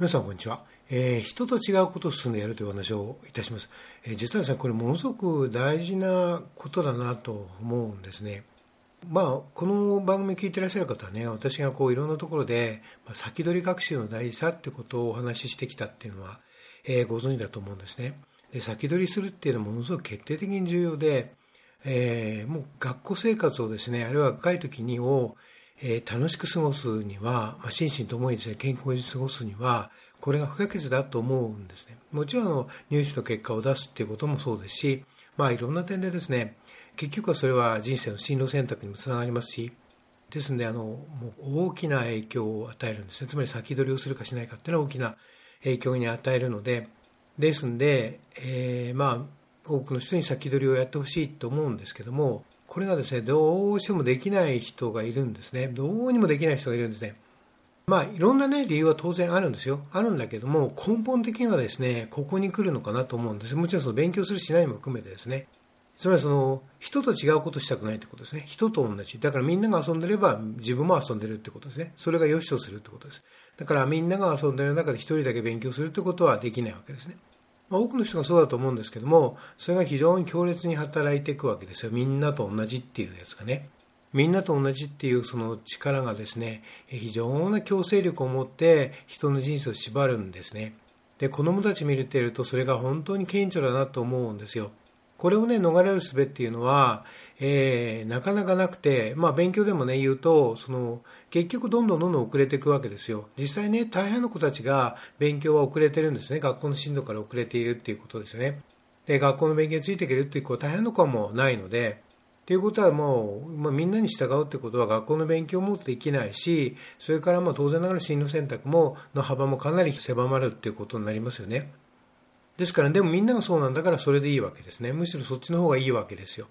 皆さんこんにちは、えー、人と違うことを進んでやるというお話をいたします、えー、実はですねこれものすごく大事なことだなと思うんですね。まあこの番組聞いてらっしゃる方はね私がこういろんなところで、まあ、先取り学習の大事さってことをお話ししてきたっていうのは、えー、ご存知だと思うんですね。で先取りするっていうのはものすごく決定的に重要で、えー、もう学校生活をですねあるいは若い時にをえー、楽しく過ごすには、まあ、心身ともにですね、健康に過ごすには、これが不可欠だと思うんですね。もちろん、あの、入試の結果を出すっていうこともそうですし、まあ、いろんな点でですね、結局はそれは人生の進路選択にもつながりますし、ですので、あの、もう大きな影響を与えるんですね。つまり先取りをするかしないかっていうのは大きな影響に与えるので、ですんで、えー、まあ、多くの人に先取りをやってほしいと思うんですけども、これがですね、どうしてもできない人がいるんですね。どうにもできない人がいるんですね。まあ、いろんなね、理由は当然あるんですよ。あるんだけども、根本的にはですね、ここに来るのかなと思うんです。もちろんその勉強するしないも含めてですね。つまりその、人と違うことしたくないってことですね。人と同じ。だからみんなが遊んでれば自分も遊んでるってことですね。それが良しとするってことです。だからみんなが遊んでる中で一人だけ勉強するってことはできないわけですね。まあ、多くの人がそうだと思うんですけども、それが非常に強烈に働いていくわけですよ。みんなと同じっていうやつがね。みんなと同じっていうその力がですね、非常な強制力を持って人の人生を縛るんですね。で、子供たち見てるとそれが本当に顕著だなと思うんですよ。これをね、逃れる術っていうのは、えー、なかなかなくて、まあ勉強でもね、言うと、その、結局どんどんどんどん遅れていくわけですよ。実際ね、大半の子たちが勉強は遅れてるんですね。学校の進度から遅れているっていうことですね。で、学校の勉強についていけるっていう子は大半の子はもうないので、っていうことはもう、まあ、みんなに従うってことは学校の勉強もできないし、それからまあ当然ながら進路選択も、の幅もかなり狭まるっていうことになりますよね。ですから、でもみんながそうなんだからそれでいいわけですね。むしろそっちの方がいいわけですよ。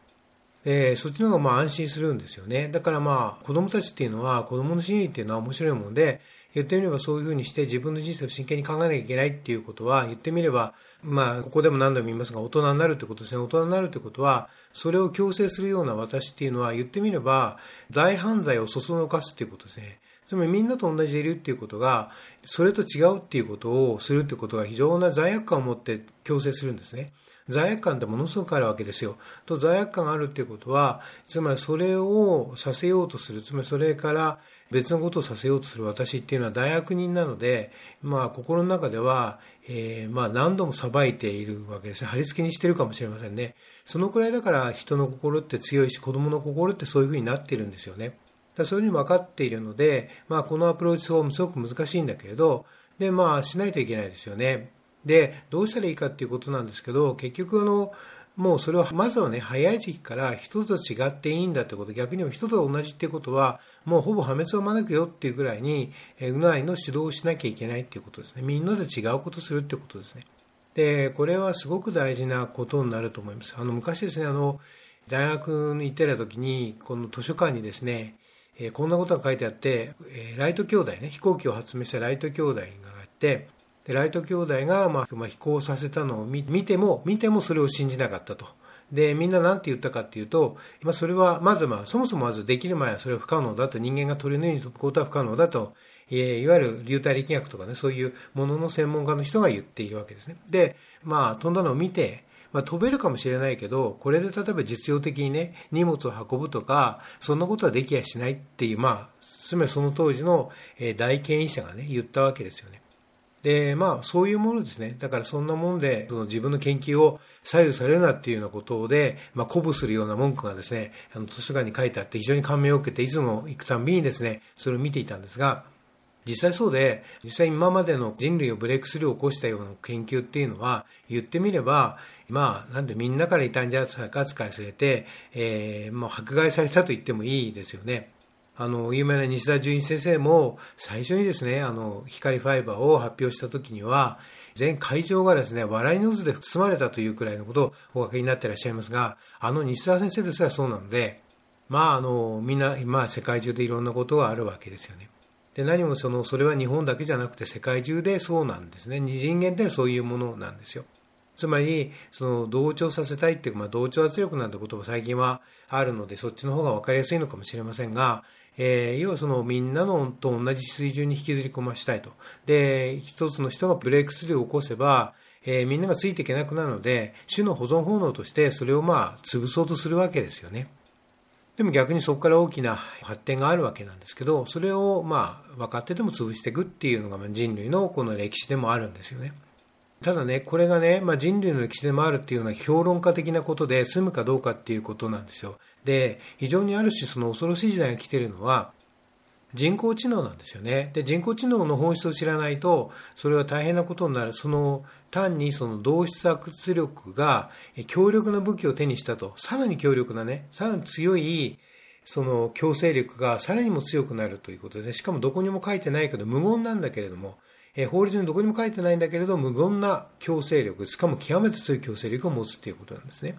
えー、そっちの方がまあ安心するんですよね。だからまあ子供たちっていうのは子供の心理っていうのは面白いもので、言ってみればそういうふうにして自分の人生を真剣に考えなきゃいけないっていうことは言ってみれば、まあここでも何度も言いますが大人になるってことですね。大人になるってことは、それを強制するような私っていうのは言ってみれば大犯罪をそそのかすっていうことですね。つまりみんなと同じでいるっていうことが、それと違うっていうことをするってことが非常な罪悪感を持って強制するんですね。罪悪感ってものすごくあるわけですよ。と罪悪感があるっていうことは、つまりそれをさせようとする、つまりそれから別のことをさせようとする私っていうのは大悪人なので、まあ心の中では、えー、まあ何度も裁いているわけですね。貼り付けにしてるかもしれませんね。そのくらいだから人の心って強いし、子供の心ってそういうふうになってるんですよね。だそういうふうに分かっているので、まあ、このアプローチ法もすごく難しいんだけれど、で、まあ、しないといけないですよね。で、どうしたらいいかっていうことなんですけど、結局、あの、もうそれは、まずはね、早い時期から人と違っていいんだってこと、逆にも人と同じっていうことは、もうほぼ破滅を招くよっていうぐらいに、うないの指導をしなきゃいけないっていうことですね。みんなで違うことするってことですね。で、これはすごく大事なことになると思います。あの、昔ですね、あの、大学に行ってた時に、この図書館にですね、えこんなことが書いてあって、えライト兄弟ね、飛行機を発明したライト兄弟があって、でライト兄弟が、まあ、飛行させたのを見ても、見てもそれを信じなかったと。で、みんな何て言ったかっていうと、まあ、それは、まずまあ、そもそもまずできる前はそれは不可能だと、人間が鳥のように飛ぶことは不可能だと、えいわゆる流体力学とかね、そういうものの専門家の人が言っているわけですね。で、まあ、飛んだのを見て、まあ、飛べるかもしれないけど、これで例えば実用的にね、荷物を運ぶとか、そんなことはできやしないっていう、まあ、つまりその当時の大権威者がね、言ったわけですよね。で、まあ、そういうものですね。だからそんなもんで、その自分の研究を左右されるなっていうようなことで、まあ、鼓舞するような文句がですね、あの、図書館に書いてあって非常に感銘を受けて、いつも行くたんびにですね、それを見ていたんですが、実際そうで、実際今までの人類をブレイクスルーを起こしたような研究っていうのは、言ってみれば、まあ、なんでみんなから異端児扱いされて、えー、もう迫害されたと言ってもいいですよね。あの、有名な西田純一先生も、最初にですね、あの、光ファイバーを発表した時には、全会場がですね、笑いの渦で包まれたというくらいのことをお書きになっていらっしゃいますが、あの西田先生ですらそうなので、まあ、あの、みんな、まあ、世界中でいろんなことがあるわけですよね。で何もそのそれは日本だけじゃなくて世界中でそうなんですね人間ってそういうものなんですよつまり、その同調させたいっていうか、まあ、同調圧力なんて言葉最近はあるので、そっちの方が分かりやすいのかもしれませんが、えー、要はそのみんなのと同じ水準に引きずり込ましたいと。で、一つの人がブレイクスルーを起こせば、えー、みんながついていけなくなるので、種の保存本能としてそれをまあ潰そうとするわけですよね。でも逆にそこから大きな発展があるわけなんですけど、それをまあ分かってても潰していくっていうのが人類のこの歴史でもあるんですよね。ただね、これがね、まあ、人類の歴史でもあるっていうような評論家的なことで済むかどうかっていうことなんですよ。で、非常にある種その恐ろしい時代が来てるのは、人工知能なんですよね。で、人工知能の本質を知らないと、それは大変なことになる。その、単にその同質圧力が強力な武器を手にしたと、さらに強力なね、さらに強い、その強制力がさらにも強くなるということですね。しかもどこにも書いてないけど、無言なんだけれども、え法律にどこにも書いてないんだけれど、無言な強制力、しかも極めて強い強制力を持つということなんですね。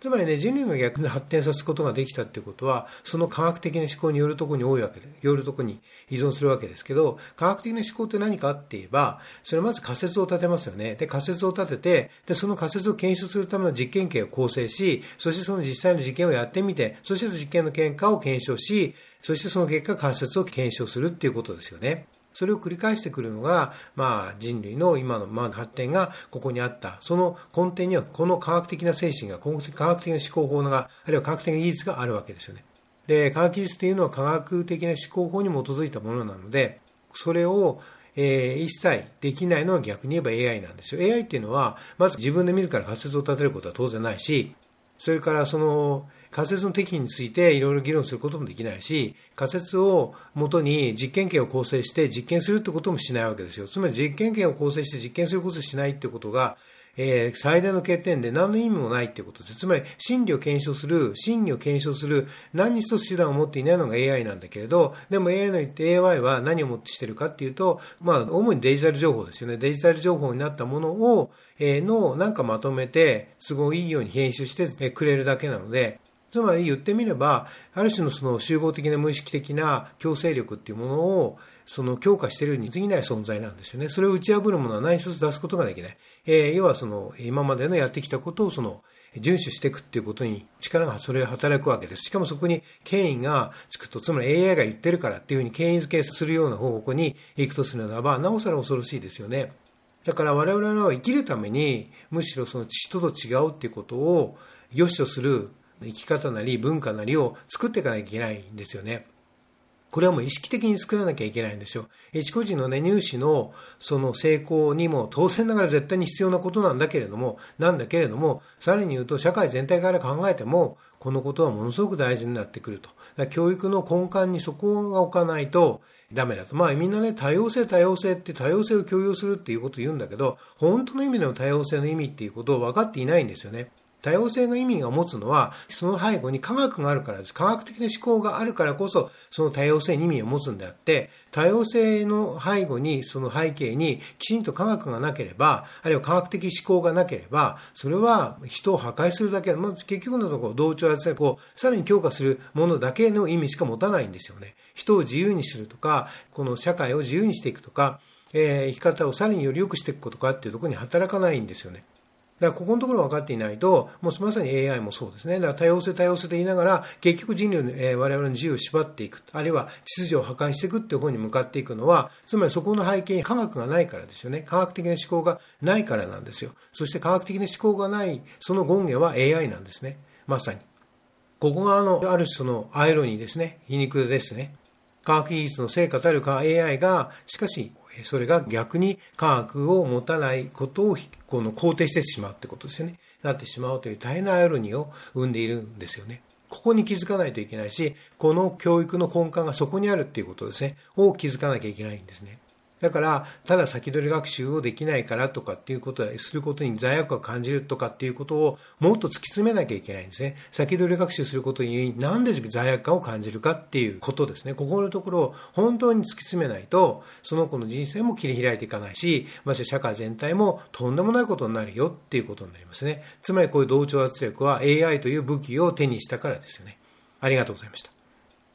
つまりね、人類が逆に発展させることができたっていうことは、その科学的な思考によるところに多いわけで、よるとこに依存するわけですけど、科学的な思考って何かって言えば、それはまず仮説を立てますよね。で、仮説を立てて、で、その仮説を検証するための実験形を構成し、そしてその実際の実験をやってみて、そして実験の結果を検証し、そしてその結果仮説を検証するっていうことですよね。それを繰り返してくるのが、まあ、人類の今のまあ発展がここにあった。その根底にはこの科学的な精神が、科学的な思考法が、あるいは科学的な技術があるわけですよね。で、科学技術というのは科学的な思考法に基づいたものなので、それをえー、一切できないのは逆に言えば AI なんですよ。AI っていうのは、まず自分で自ら仮説を立てることは当然ないし、それからその仮説の適宜についていろいろ議論することもできないし、仮説をもとに実験権を構成して実験するってこともしないわけですよ。つまり実験権を構成して実験することしないってことが、えー、最大の欠点で何の意味もないってことです。つまり、真理を検証する、真理を検証する、何一つ手段を持っていないのが AI なんだけれど、でも AI の言って AI は何をもってしてるかっていうと、まあ、主にデジタル情報ですよね。デジタル情報になったものを、えー、の、なんかまとめて、都合いいように編集してくれるだけなので、つまり言ってみれば、ある種のその集合的な無意識的な強制力っていうものを、その強化しているに過ぎない存在なんですよね。それを打ち破るものは何一つ出すことができない。えー、要はその、今までのやってきたことをその、遵守していくっていうことに力がそれを働くわけです。しかもそこに権威がつくと、つまり AI が言ってるからっていうふうに権威づけするような方向に行くとするならば、なおさら恐ろしいですよね。だから我々は生きるために、むしろその人と違うっていうことを良しとする生き方なり文化なりを作っていかなきゃいけないんですよね。これはもう意識的に作らなきゃいけないんですよ。一個人のね、入試のその成功にも当然ながら絶対に必要なことなんだけれども、なんだけれども、さらに言うと社会全体から考えても、このことはものすごく大事になってくると。教育の根幹にそこが置かないとダメだと。まあみんなね、多様性多様性って多様性を共有するっていうことを言うんだけど、本当の意味での多様性の意味っていうことを分かっていないんですよね。多様性の意味が持つのは、その背後に科学があるからです。科学的な思考があるからこそ、その多様性に意味を持つんであって、多様性の背後に、その背景にきちんと科学がなければ、あるいは科学的思考がなければ、それは人を破壊するだけ、まず結局のところ、同調圧力をさらに強化するものだけの意味しか持たないんですよね。人を自由にするとか、この社会を自由にしていくとか、えー、生き方をさらにより良くしていくことかっていうところに働かないんですよね。だからここのところ分かっていないと、もうまさに AI もそうですね。だから多様性多様性と言いながら、結局人類の、えー、我々の自由を縛っていく、あるいは秩序を破壊していくっていう方に向かっていくのは、つまりそこの背景に科学がないからですよね。科学的な思考がないからなんですよ。そして科学的な思考がない、その権限は AI なんですね。まさに。ここがあの、ある種そのアイロニーですね。皮肉ですね。科学技術の成果たるか AI が、しかしそれが逆に科学を持たないことをこの肯定してしまうってことですよね。なってしまうという大変なアイロニーを生んでいるんですよね。ここに気づかないといけないし、この教育の根幹がそこにあるっていうことですね。を気づかなきゃいけないんですね。だから、ただ先取り学習をできないからとかっていうことは、することに罪悪を感じるとかっていうことをもっと突き詰めなきゃいけないんですね。先取り学習することになんで罪悪感を感じるかっていうことですね。ここのところを本当に突き詰めないと、その子の人生も切り開いていかないし、まして社会全体もとんでもないことになるよっていうことになりますね。つまりこういう同調圧力は AI という武器を手にしたからですよね。ありがとうございました。